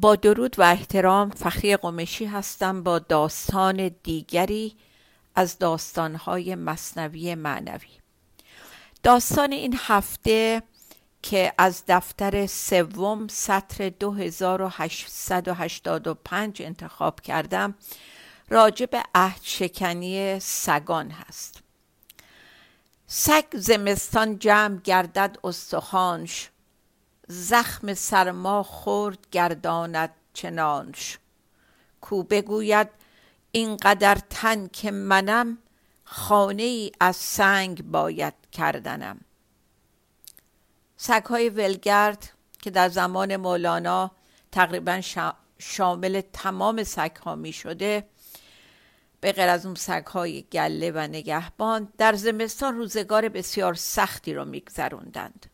با درود و احترام فخری قمشی هستم با داستان دیگری از داستانهای مصنوی معنوی. داستان این هفته که از دفتر سوم سطر 2885 انتخاب کردم راجع به عهد شکنی سگان هست. سگ زمستان جمع گردد استخوانش. زخم سرما خورد گرداند چنانش. کو بگوید اینقدر تن که منم خانه ای از سنگ باید کردنم. سگهای ولگرد که در زمان مولانا تقریبا شامل تمام سگها می شده به غیر از اون سگهای گله و نگهبان در زمستان روزگار بسیار سختی رو میگذروندند.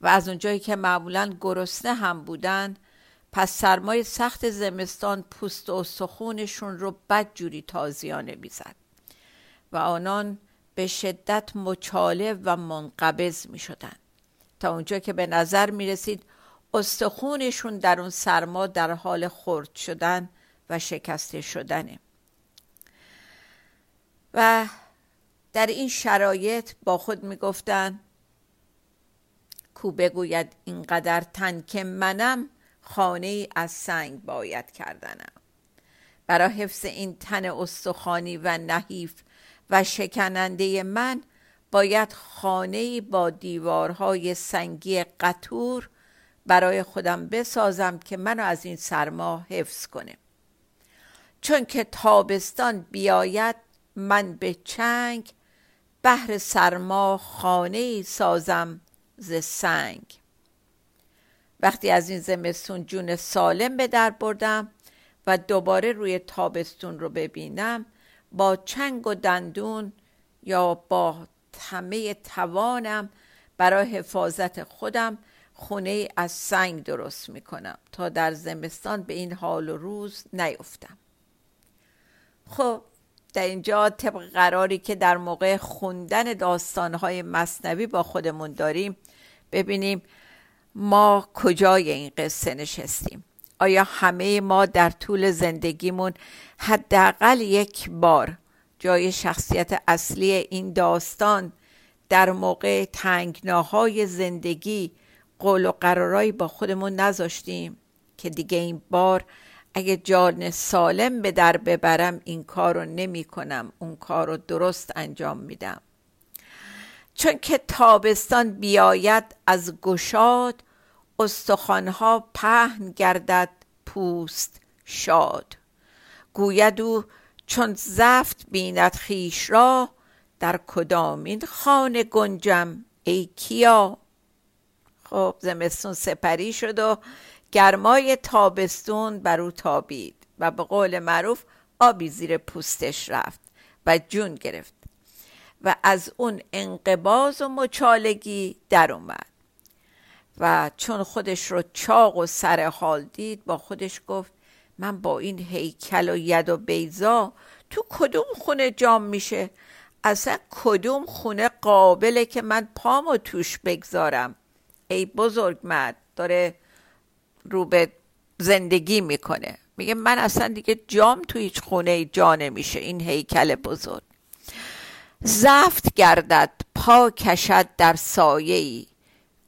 و از اونجایی که معمولا گرسنه هم بودن پس سرمای سخت زمستان پوست و استخونشون رو بدجوری تازیانه می‌زد و آنان به شدت مچاله و منقبض می شدن. تا اونجا که به نظر می رسید استخونشون در اون سرما در حال خرد شدن و شکسته شدنه و در این شرایط با خود می گفتن کو بگوید اینقدر تن که منم خانه ای از سنگ باید کردنم. برای حفظ این تن استخوانی و نحیف و شکننده من باید خانه با دیوارهای سنگی قطور برای خودم بسازم که منو از این سرما حفظ کنه. چون که تابستان بیاید من به چنگ بهر سرما خانه سازم ز سنگ. وقتی از این زمستون جون سالم به در بردم و دوباره روی تابستون رو ببینم با چنگ و دندون یا با همه توانم برای حفاظت خودم خونه از سنگ درست می کنم تا در زمستان به این حال و روز نیفتم. خب در اینجا طبق قراری که در موقع خوندن داستانهای مصنوی با خودمون داریم ببینیم ما کجای این قصه نشستیم. آیا همه ما در طول زندگیمون حداقل یک بار جای شخصیت اصلی این داستان در موقع تنگناهای زندگی قول و قرارایی با خودمون نذاشتیم که دیگه این بار اگه جان سالم به در ببرم این کار رو نمی کنم. اون کار رو درست انجام میدم. چون که تابستان بیاید از گشاد استخوانها پهن گردد پوست شاد. گوید او چون زفت بیند خیش را در کدامین خانه گنجم؟ ای کیا؟ خب زمستون سپری شد و گرمای تابستون بر او تابید و به قول معروف آبی زیر پوستش رفت و جون گرفت و از اون انقباز و مچالگی در اومد و چون خودش رو چاق و سر حال دید با خودش گفت من با این هیکل و ید و بیزا تو کدوم خونه جام میشه؟ اصلا کدوم خونه قابله که من پامو توش بگذارم؟ ای بزرگ مرد داره رو به زندگی می‌کنه. میگه من اصلا دیگه جام تو هیچ خونه جا نمیشه این هیکل بزرگ. زفت گردد پا کشد در سایه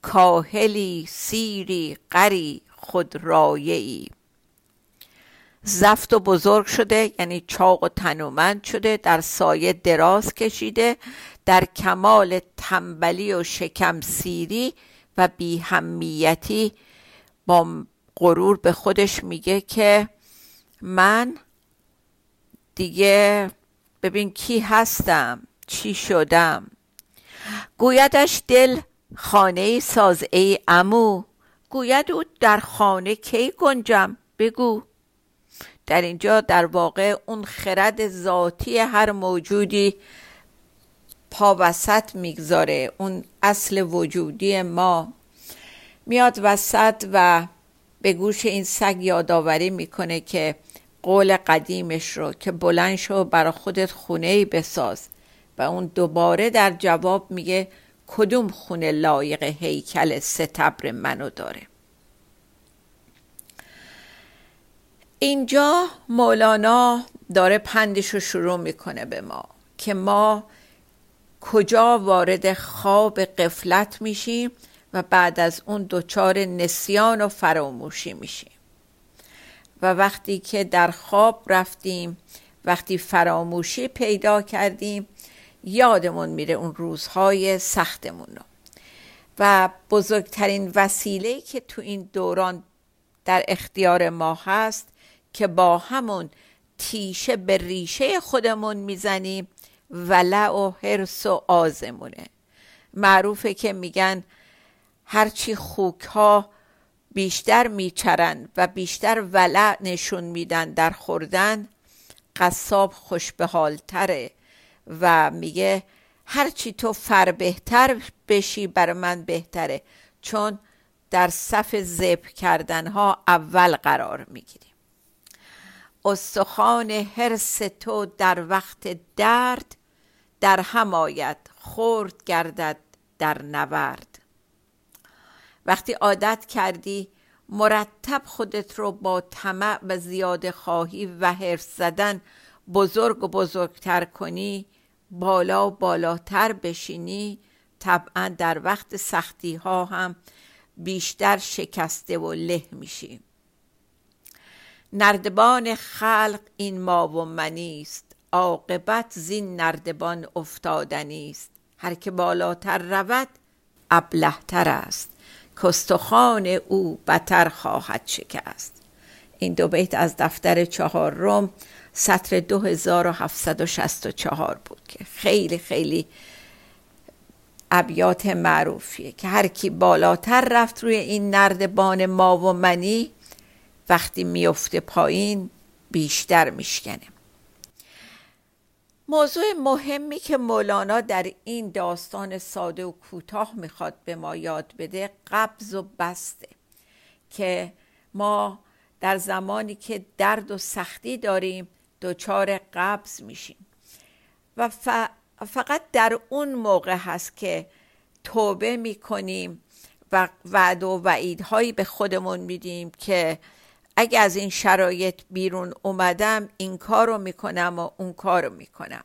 کاهلی سیری قری خود ای زفت و بزرگ شده یعنی چاق و تنومند شده در سایه دراز کشیده در کمال تنبلی و شکم سیری و بیهمیتی با غرور به خودش میگه که من دیگه ببین کی هستم چی شدم؟ گویدش دل خانه ساز ای امو گوید او در خانه کی گنجم؟ بگو. در اینجا در واقع اون خرد ذاتی هر موجودی پا وسط می‌گذاره اون اصل وجودی ما. میاد وسط و به گوش این سگ یادآوری می‌کنه که قول قدیمش رو که بلند شو برا خودت خونه ای بساز. و اون دوباره در جواب میگه کدوم خونه لایق هیکل ستبر منو داره. اینجا مولانا داره پندش رو شروع می‌کنه به ما که ما کجا وارد خواب قفلت میشیم و بعد از اون دچار نسیان و فراموشی میشیم. و وقتی که در خواب رفتیم وقتی فراموشی پیدا کردیم یادمون میره اون روزهای سختمون رو. و بزرگترین وسیله که تو این دوران در اختیار ما هست که با همون تیشه به ریشه خودمون می‌زنیم ولع و حرس و آزمونه. معروفه که میگن هرچی خوک ها بیشتر میچرن و بیشتر ولع نشون میدن در خوردن قصاب خوش به تره و میگه هرچی تو فر بهتر بشی بر من بهتره چون در صف زب کردن ها اول قرار می‌گیریم استخوان حرس تو در وقت درد در هم آید خورد گردد در نورد. وقتی عادت کردی مرتب خودت رو با طمع و زیاده خواهی و حرف زدن بزرگ و بزرگتر کنی بالا و بالاتر بشینی. طبعا در وقت سختی ها هم بیشتر شکسته و له میشی. نردبان خلق این ما و منیست عاقبت زین نردبان افتادنی است. هر که بالاتر رود ابلهتر است. کستخان او بتر خواهد شکست. این دو بیت از دفتر چهار روم سطر 2764 بود که خیلی خیلی ابیات معروفیه که هر کی بالاتر رفت روی این نردبان ما و منی وقتی میفته پایین بیشتر میشکنه. موضوع مهمی که مولانا در این داستان ساده و کوتاه می‌خواد به ما یاد بده قبض و بسته که ما در زمانی که درد و سختی داریم دچار قبض میشیم. و فقط در اون موقع هست که توبه می‌کنیم و وعد و وعیدهایی به خودمون میدیم که اگه از این شرایط بیرون اومدم این کار رو می‌کنم و اون کار رو می‌کنم.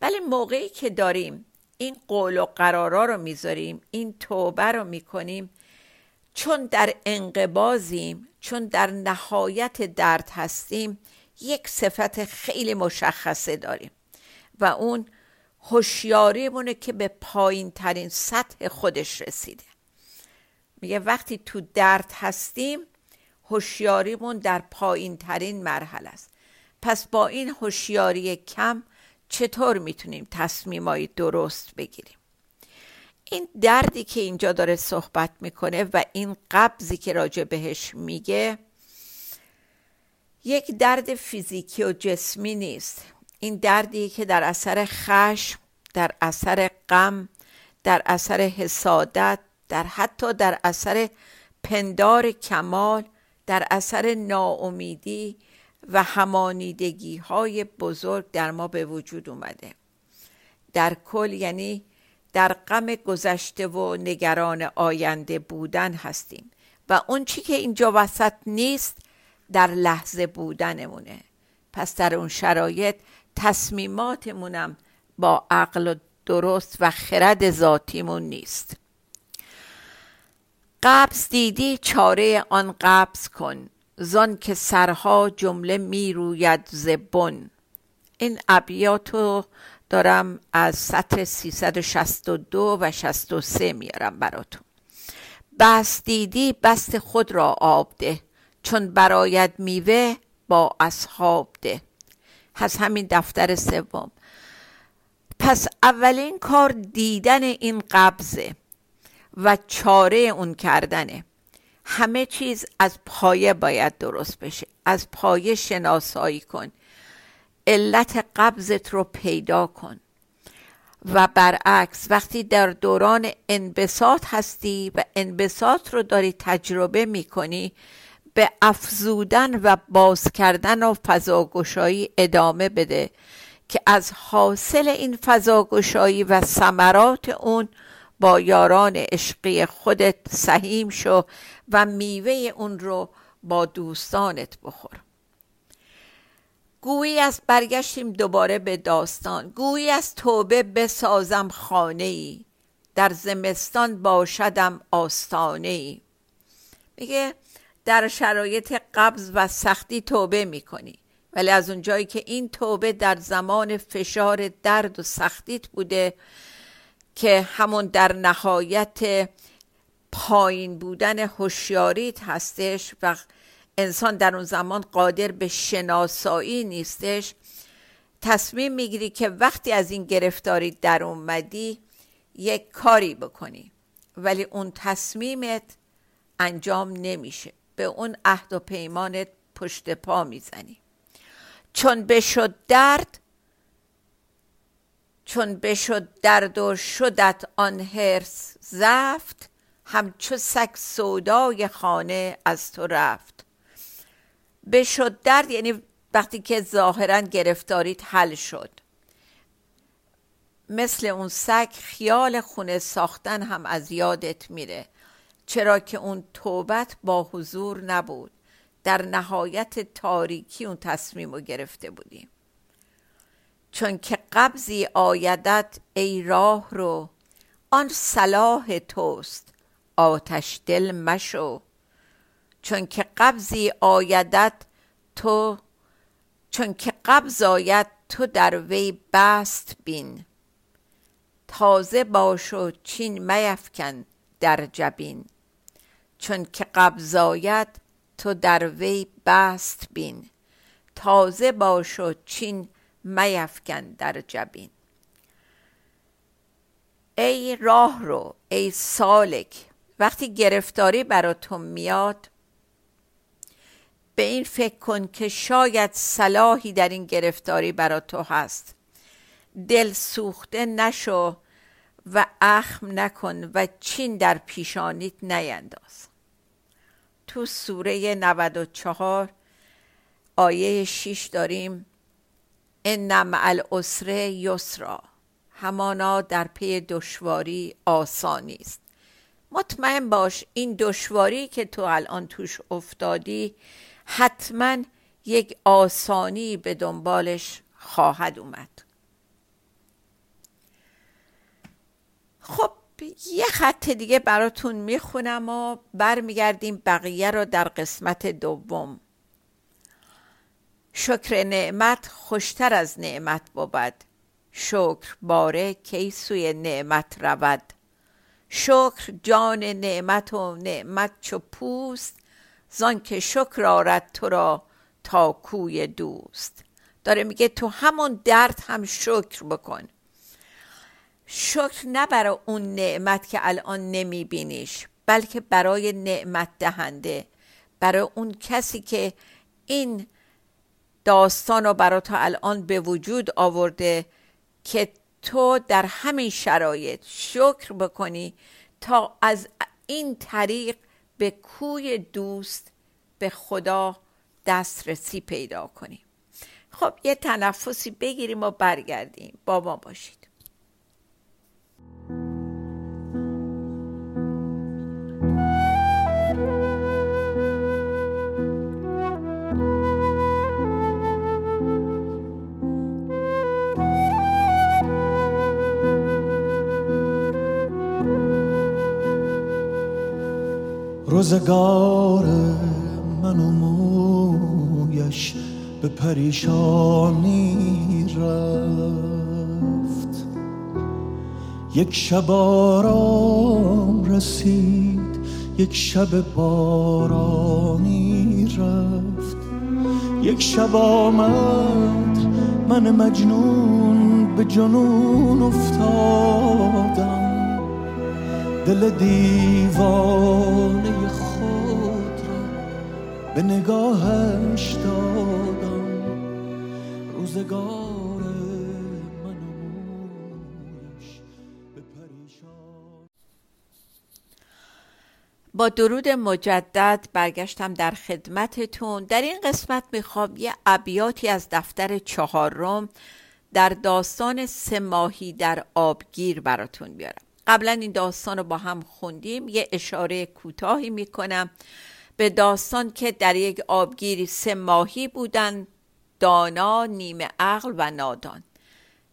ولی موقعی که داریم این قول و قرارا رو می‌ذاریم این توبه رو می‌کنیم چون در انقبازیم چون در نهایت درد هستیم یک صفت خیلی مشخصه داریم. و اون هوشیاریمونه که به پایین ترین سطح خودش رسیده. میگه وقتی تو درد هستیم هوشیاریمون در پایین ترین مرحله است. پس با این هوشیاری کم چطور می‌تونیم تصمیمایی درست بگیریم؟ این دردی که اینجا داره صحبت می‌کنه و این قبضی که راجع بهش میگه یک درد فیزیکی و جسمی نیست. این دردی که در اثر خشم در اثر غم در اثر حسادت در حتی در اثر پندار کمال در اثر ناامیدی و همانیدگی های بزرگ در ما به وجود اومده. در کل یعنی در غم گذشته و نگران آینده بودن هستیم و اون چی که اینجا وسط نیست در لحظه بودنمونه. پس در اون شرایط تصمیماتمونم با عقل و درست و خرد ذاتیمون نیست. قبض دیدی چاره آن قبض کن. زان که سرها جمله می روید زبون این ابیاتو دارم از سطر 362 و 63 میارم براتون. بست دیدی بست خود را آب ده. چون براید میوه با اصحاب ده. از همین دفتر سوم. پس اولین کار دیدن این قبضه. و چاره اون کردنه. همه چیز از پایه باید درست بشه. از پایه شناسایی کن. علت قبضت رو پیدا کن. و برعکس وقتی در دوران انبساط هستی و انبساط رو داری تجربه می‌کنی به افزودن و باز کردن و فضاگشایی ادامه بده که از حاصل این فضاگشایی و ثمرات اون با یاران عشقی خودت سهیم شو و میوه اون رو با دوستانت بخور. گویی از برگشتیم دوباره به داستان. گویی از توبه بسازم خانه ای در زمستان باشدم آستانه ای میگه در شرایط قبض و سختی توبه می‌کنی. ولی از اونجایی که این توبه در زمان فشار درد و سختیت بوده که همون در نهایت پایین بودن هوشیاریت هستش و انسان در اون زمان قادر به شناسایی نیستش. تصمیم می‌گیری که وقتی از این گرفتاری در اومدی یک کاری بکنی ولی اون تصمیمت انجام نمیشه. به اون عهد و پیمانت پشت پا می‌زنی. چون بشد درد چون بشد درد و شدت آن هرس زفت همچو سگ سودای خانه از تو رفت. بشد درد یعنی وقتی که ظاهرا گرفتاریت حل شد. مثل اون سگ خیال خونه ساختن هم از یادت میره. چرا که اون توبت با حضور نبود. در نهایت تاریکی اون تصمیم رو گرفته بودیم. چون که قبضی آیدت ای راه رو آن صلاح توست آتش دل مشو. چون که قبضی آیدت تو چون که قبض آید تو در وی بست بین. تازه باش و چین میفکن در جبین. چون که قبض آید تو در وی بست بین. تازه باش و چین میفکن در جبین. ای راه رو ای سالک وقتی گرفتاری براتون میاد به این فکر کن که شاید صلاحی در این گرفتاری برا تو هست. دل سوخته نشو و اخم نکن و چین در پیشانیت نینداز. تو سوره 94 آیه 6 داریم ان مع العسر یسرا همانا در پی دشواری آسانی است. مطمئن باش این دشواری که تو الان توش افتادی حتما یک آسانی به دنبالش خواهد اومد. خب یه خط دیگه براتون می‌خونم و برمیگردیم بقیه رو در قسمت دوم. شکر نعمت خوشتر از نعمت بود. شکر باره کی سوی نعمت رود. شکر جان نعمت و نعمت چو پوست زان که شکر آرد تو را تا کوی دوست. داره میگه تو همون درد هم شکر بکن. شکر نه برای اون نعمت که الان نمیبینیش بلکه برای نعمت دهنده برای اون کسی که این داستان رو برای تو الان به وجود آورده که تو در همین شرایط شکر بکنی تا از این طریق به کوی دوست به خدا دسترسی پیدا کنیم خب یه تنفسی بگیریم و برگردیم. با ما باشید. روزگار من و مویش به پریشانی رفت. یک شب آرام رسید یک شب بارانی رفت. یک شب آمد من مجنون به جنون افتادم. دل دیوانه به نگاهش دادم. روزگار با درود مجدد برگشتم در خدمتتون. در این قسمت می‌خوام یه ابیاتی از دفتر چهارم در داستان سه ماهی در آبگیر براتون بیارم. قبلا این داستان رو با هم خوندیم. یه اشاره کوتاهی می‌کنم به داستان که در یک آبگیری سه ماهی بودن دانا نیمه عقل و نادان.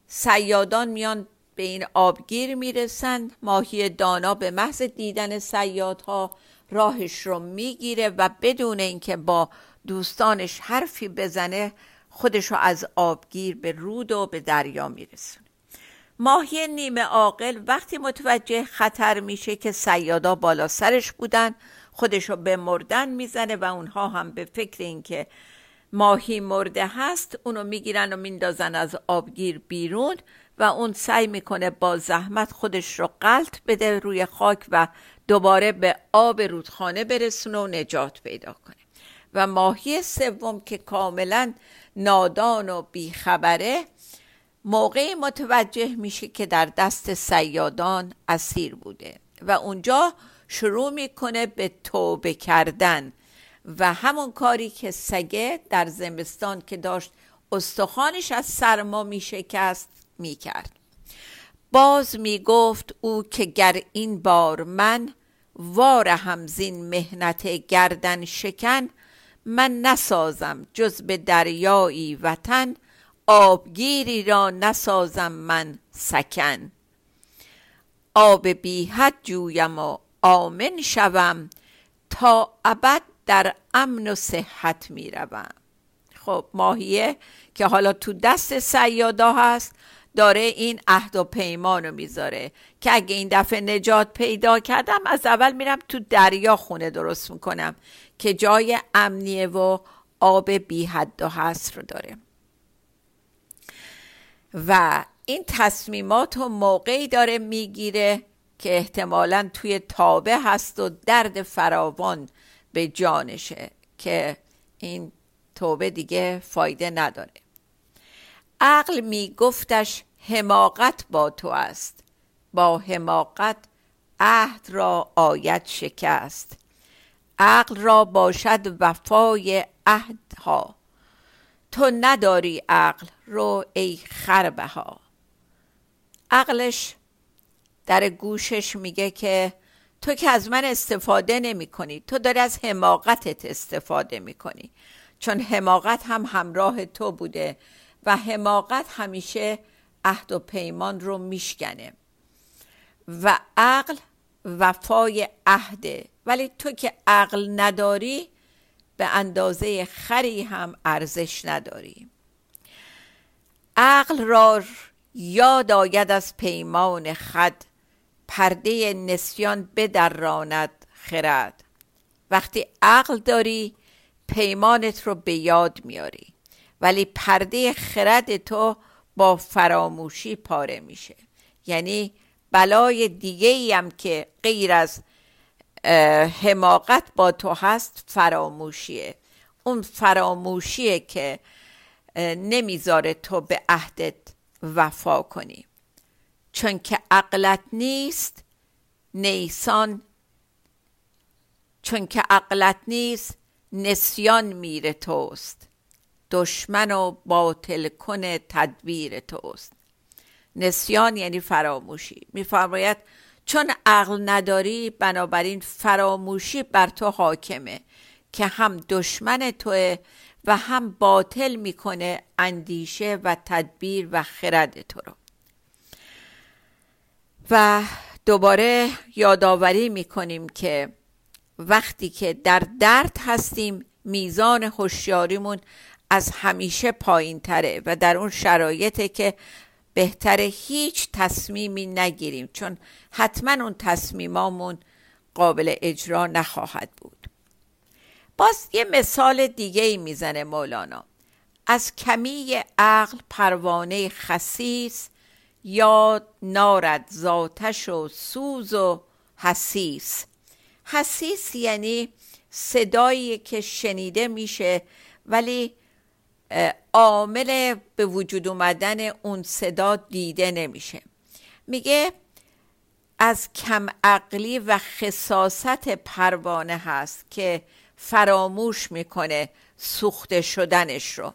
سیادان میان به این آبگیر می‌رسند ماهی دانا به محض دیدن سیادها راهش رو می‌گیره و بدون اینکه با دوستانش حرفی بزنه خودش رو از آبگیر به رود و به دریا میرسونه. ماهی نیمه عاقل وقتی متوجه خطر میشه که سیادا بالا سرش بودن خودش رو به مردن می‌زنه و اونها هم به فکر اینکه ماهی مرده هست اونو می‌گیرن و میندازن از آبگیر بیرون و اون سعی می‌کنه با زحمت خودش رو قلط بده روی خاک و دوباره به آب رودخانه برسونه و نجات پیدا کنه. و ماهی سوم که کاملا نادان و بیخبره موقعی متوجه میشه که در دست سیادان اسیر بوده و اونجا شروع می‌کنه به توبه کردن و همون کاری که سگه در زمستان که داشت استخوانش از سرما میشکست می‌کرد. باز می‌گفت او که گر این بار من وار همزین مهنت گردن شکن من نسازم جز به دریایی وطن آبگیری را نسازم من سکن. آب بیحد جویم و آمن شوم تا ابد در امن و صحت می‌روم خب ماهیه که حالا تو دست سیادا هست داره این عهد و پیمان رو می‌ذاره که اگه این دفعه نجات پیدا کردم از اول میرم تو دریا خونه درست می‌کنم که جای امنیه و آب بی حد و حصر رو داره. و این تصمیمات و موقعی داره می‌گیره که احتمالا توی تابه هست و درد فراوان به جانشه که این توبه دیگه فایده نداره. عقل می گفتش حماقت با تو است. با حماقت عهد را آید شکست. عقل را باشد وفای عهدها. تو نداری عقل رو ای خربه ها عقلش در گوشش میگه که تو که از من استفاده نمی کنی تو داری از حماقتت استفاده می کنی چون حماقت هم همراه تو بوده و حماقت همیشه عهد و پیمان رو میشکنه. و عقل وفای عهده. ولی تو که عقل نداری به اندازه خری هم ارزش نداری. عقل را یاد آید از پیمان خد پرده نسیان بدراند خرد. وقتی عقل داری پیمانت رو به یاد میاری. ولی پرده خرد تو با فراموشی پاره میشه. یعنی بلای دیگه ای هم که غیر از حماقت با تو هست فراموشیه. اون فراموشیه که نمی‌ذاره تو به عهدت وفا کنی. چون که عقلت نیست نیسان چون که عقلت نیست نسیان میره توست. دشمن و باطل کن تدبیر توست. نسیان یعنی فراموشی. میفرماید چون عقل نداری بنابراین فراموشی بر تو حاکمه که هم دشمن توه و هم باطل می‌کنه اندیشه و تدبیر و خرد تو رو. و دوباره یادآوری می‌کنیم که وقتی که در درد هستیم میزان هوشیاریمون از همیشه پایین تره و در اون شرایطه که بهتره هیچ تصمیمی نگیریم چون حتما اون تصمیمامون قابل اجرا نخواهد بود. باز یه مثال دیگه ای می‌زنه مولانا. از کمی عقل پروانه خسیس یا نارد ذاتش و سوز و حسیس. حسیس یعنی صدایی که شنیده میشه ولی عامل به وجود اومدن اون صدا دیده نمیشه. میگه از کم عقلی و خصاست پروانه هست که فراموش می‌کنه سوخته شدنش رو.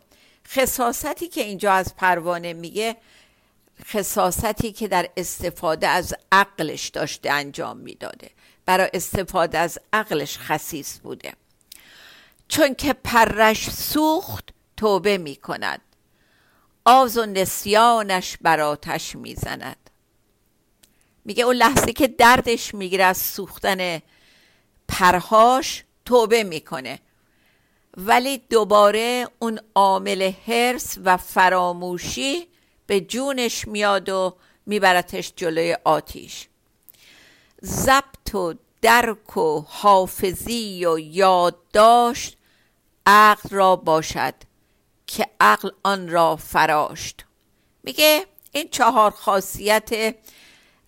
خصاصتی که اینجا از پروانه میگه خصاصتی که در استفاده از عقلش داشته انجام می‌داده. برای استفاده از عقلش خصیص بوده. چون که پرش سوخت توبه می کند آز و نسیانش بر آتش می زند میگه اون لحظه که دردش می‌گیره از سوختن پرهاش توبه می‌کنه. ولی دوباره اون عامل حرس و فراموشی به جونش میاد و میبرتش جلوی آتیش. ضبط و درک و حافظی و یادداشت عقل را باشد. که عقل آن را فراشت میگه این چهار خاصیت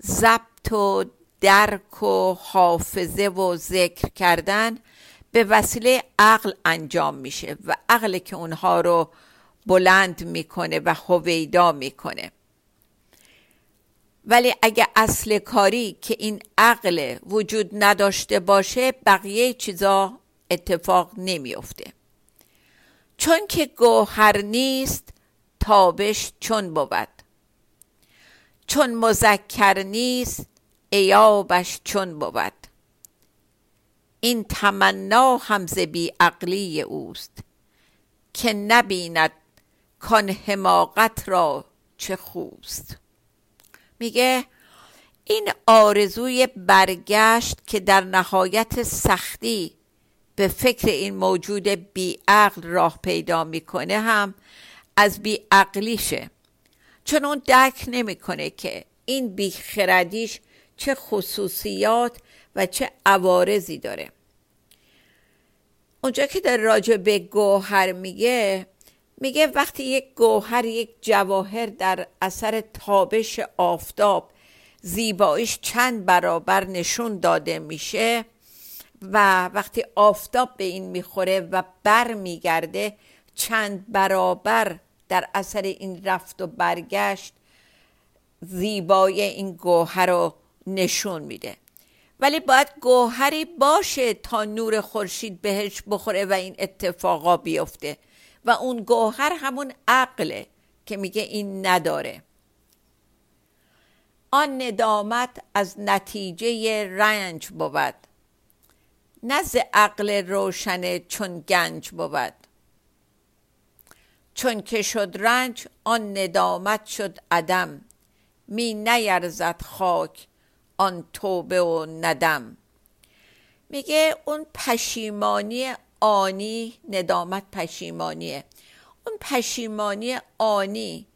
ضبط و درک و حافظه و ذکر کردن به وسیله عقل انجام میشه و عقل که اونها رو بلند می‌کنه و هویدا می‌کنه. ولی اگه اصل کاری که این عقل وجود نداشته باشه بقیه چیزا اتفاق نمیافته. چون که گوهر نیست تابش چون بود. چون مذکر نیست ایابش چون بود. این تمنا همز بی عقلی اوست. که نبیند کان حماقت را چه خوست. میگه این آرزوی برگشت که در نهایت سختی فکر این موجود بیعقل راه پیدا می‌کنه هم از بیعقلیشه. چون اون درک نمی‌کنه که این بیخردیش چه خصوصیات و چه عوارضی داره. اونجا که در راجع به گوهر میگه میگه وقتی یک گوهر یک جواهر در اثر تابش آفتاب زیباییش چند برابر نشون داده میشه و وقتی آفتاب به این می‌خوره و بر میگرده چند برابر در اثر این رفت و برگشت زیبایی این گوهر رو نشون میده. ولی باید گوهری باشه تا نور خورشید بهش بخوره و این اتفاقا بیفته. و اون گوهر همون عقله که میگه این نداره. آن ندامت از نتیجه رنج بود. نزد عقل روشن چون گنج بود. چون که شد رنج آن ندامت شد عدم. می نیرزد خاک آن توبه و ندم. میگه اون پشیمانی آنی ندامت پشیمانیه. اون پشیمانی آنی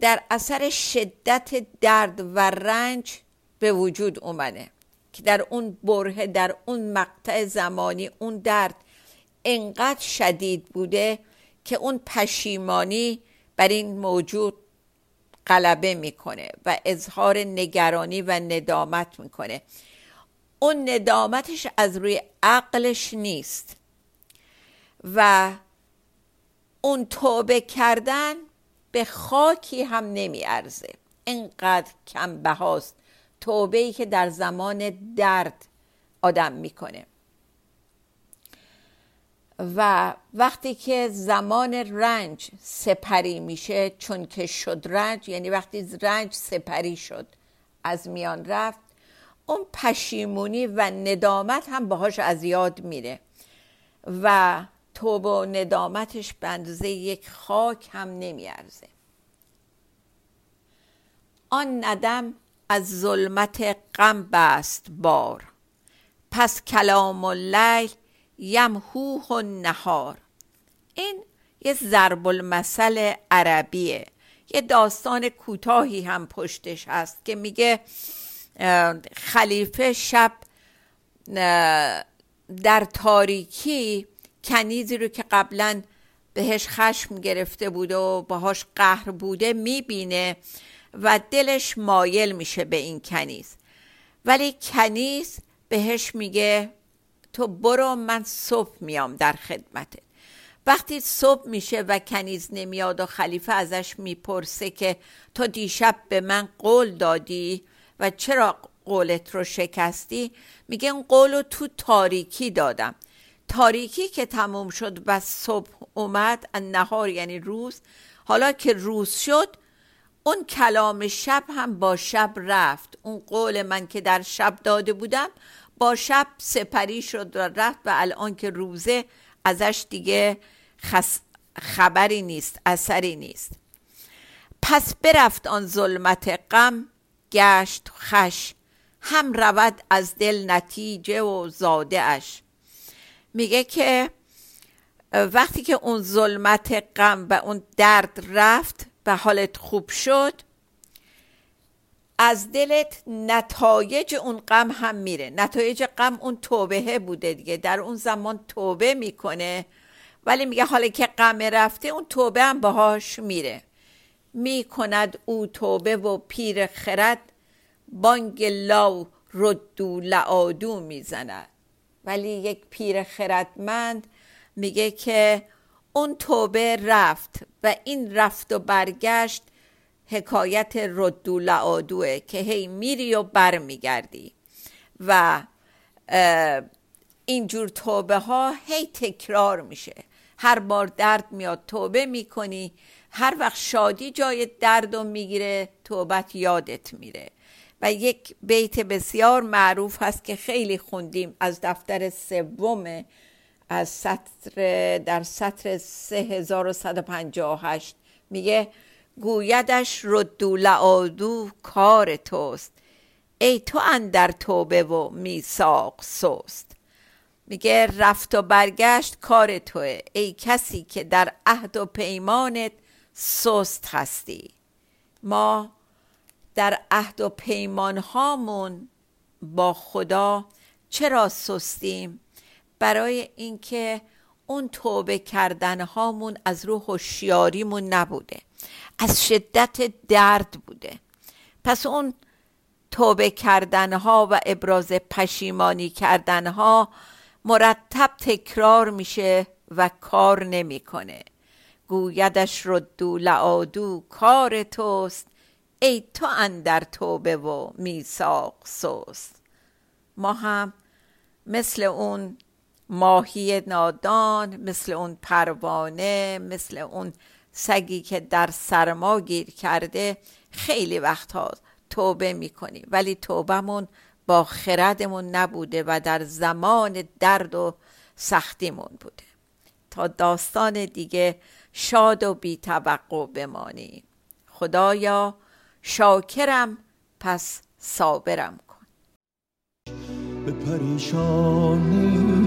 در اثر شدت درد و رنج به وجود اومده. که در اون بره در اون مقطع زمانی اون درد انقدر شدید بوده که اون پشیمانی بر این موجود غلبه می‌کنه و اظهار نگرانی و ندامت می‌کنه. اون ندامتش از روی عقلش نیست و اون توبه کردن به خاکی هم نمیارزه. اینقدر کم بهاست توبه ای که در زمان درد آدم می‌کنه. و وقتی که زمان رنج سپری میشه چون که شد رنج یعنی وقتی رنج سپری شد از میان رفت اون پشیمونی و ندامت هم باهاش از یاد میره. و توبه و ندامتش به اندازه یک خاک هم نمیارزه. آن ندم از ظلمت غم بست بار. پس کلام اللیل یمهوه و نهار این یه ضرب المثل عربیه. یه داستان کوتاهی هم پشتش هست که میگه خلیفه شب در تاریکی کنیزی رو که قبلا بهش خشم گرفته بوده و باهاش قهر بوده می‌بینه. و دلش مایل میشه به این کنیز. ولی کنیز بهش میگه تو برو من صبح میام در خدمتت وقتی صبح میشه و کنیز نمیاد و خلیفه ازش می‌پرسه که تو دیشب به من قول دادی و چرا قولت رو شکستی؟ میگه اون قول رو تو تاریکی دادم. تاریکی که تموم شد و صبح اومد نهار یعنی روز حالا که روز شد اون کلام شب هم با شب رفت. اون قول من که در شب داده بودم با شب سپری شد و رفت و الان که روزه ازش دیگه خبری نیست اثری نیست. پس برفت آن ظلمت غم گشت خش هم رود از دل نتیجه و زاده اش. میگه که وقتی که اون ظلمت غم و اون درد رفت و حالت خوب شد از دلت نتایج اون غم هم میره. نتایج غم اون توبه بوده دیگه. در اون زمان توبه می‌کنه ولی میگه حالا که غم رفته اون توبه هم باهاش میره. می‌کند او توبه و پیر خرد بانگ لاو ردو لعادو می‌زند. ولی یک پیر خردمند میگه که اون توبه رفت و این رفت و برگشت حکایت ردو لعادوه که هی میری و بر میگردی و اینجور توبه ها هی تکرار میشه. هر بار درد میاد توبه می‌کنی هر وقت شادی جای درد رو می‌گیره توبت یادت میره. و یک بیت بسیار معروف هست که خیلی خوندیم از دفتر سوم از سطر در سطر 3158 میگه گویدش ردو لعادو کار توست ای تو اندر توبه و میساق سوست میگه رفت و برگشت کار توه ای کسی که در عهد و پیمانت سست هستی. ما در عهد و پیمان هامون با خدا چرا سستیم؟ برای اینکه اون توبه کردن هامون از روح هوشیاریمون نبوده. از شدت درد بوده. پس اون توبه کردن ها و ابراز پشیمانی کردن ها مرتب تکرار میشه و کار نمی‌کنه. گویدش ردو لعادو کار توست. ای تو اندر توبه و میساق سوست ما هم مثل اون ماهی نادان مثل اون پروانه مثل اون سگی که در سرما گیر کرده خیلی وقتها توبه می‌کنیم ولی توبهمون با خردمون نبوده و در زمان درد و سختیمون بوده. تا داستان دیگه شاد و بی توقع بمانیم خدایا شاکرم پس صابرم کن. به پریشانی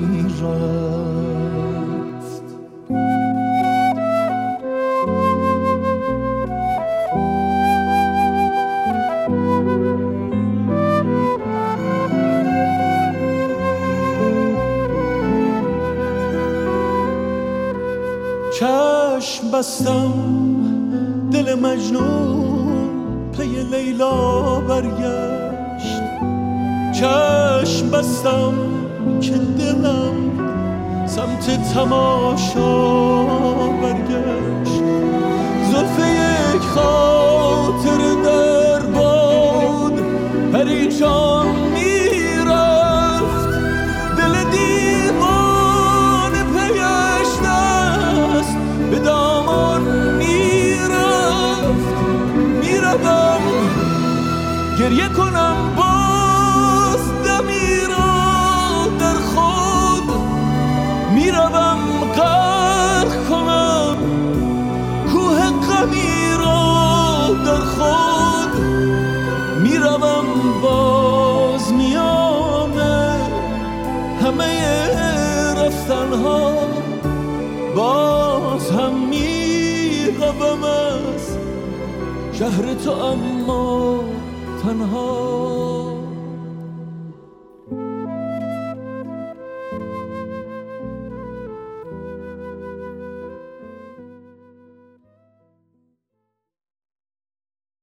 چشم بستم دل مجنون پی لیلا برگشت. چشم بستم که دلم سمت تماشا برگشت. زلف یک خاطر در باد پریشان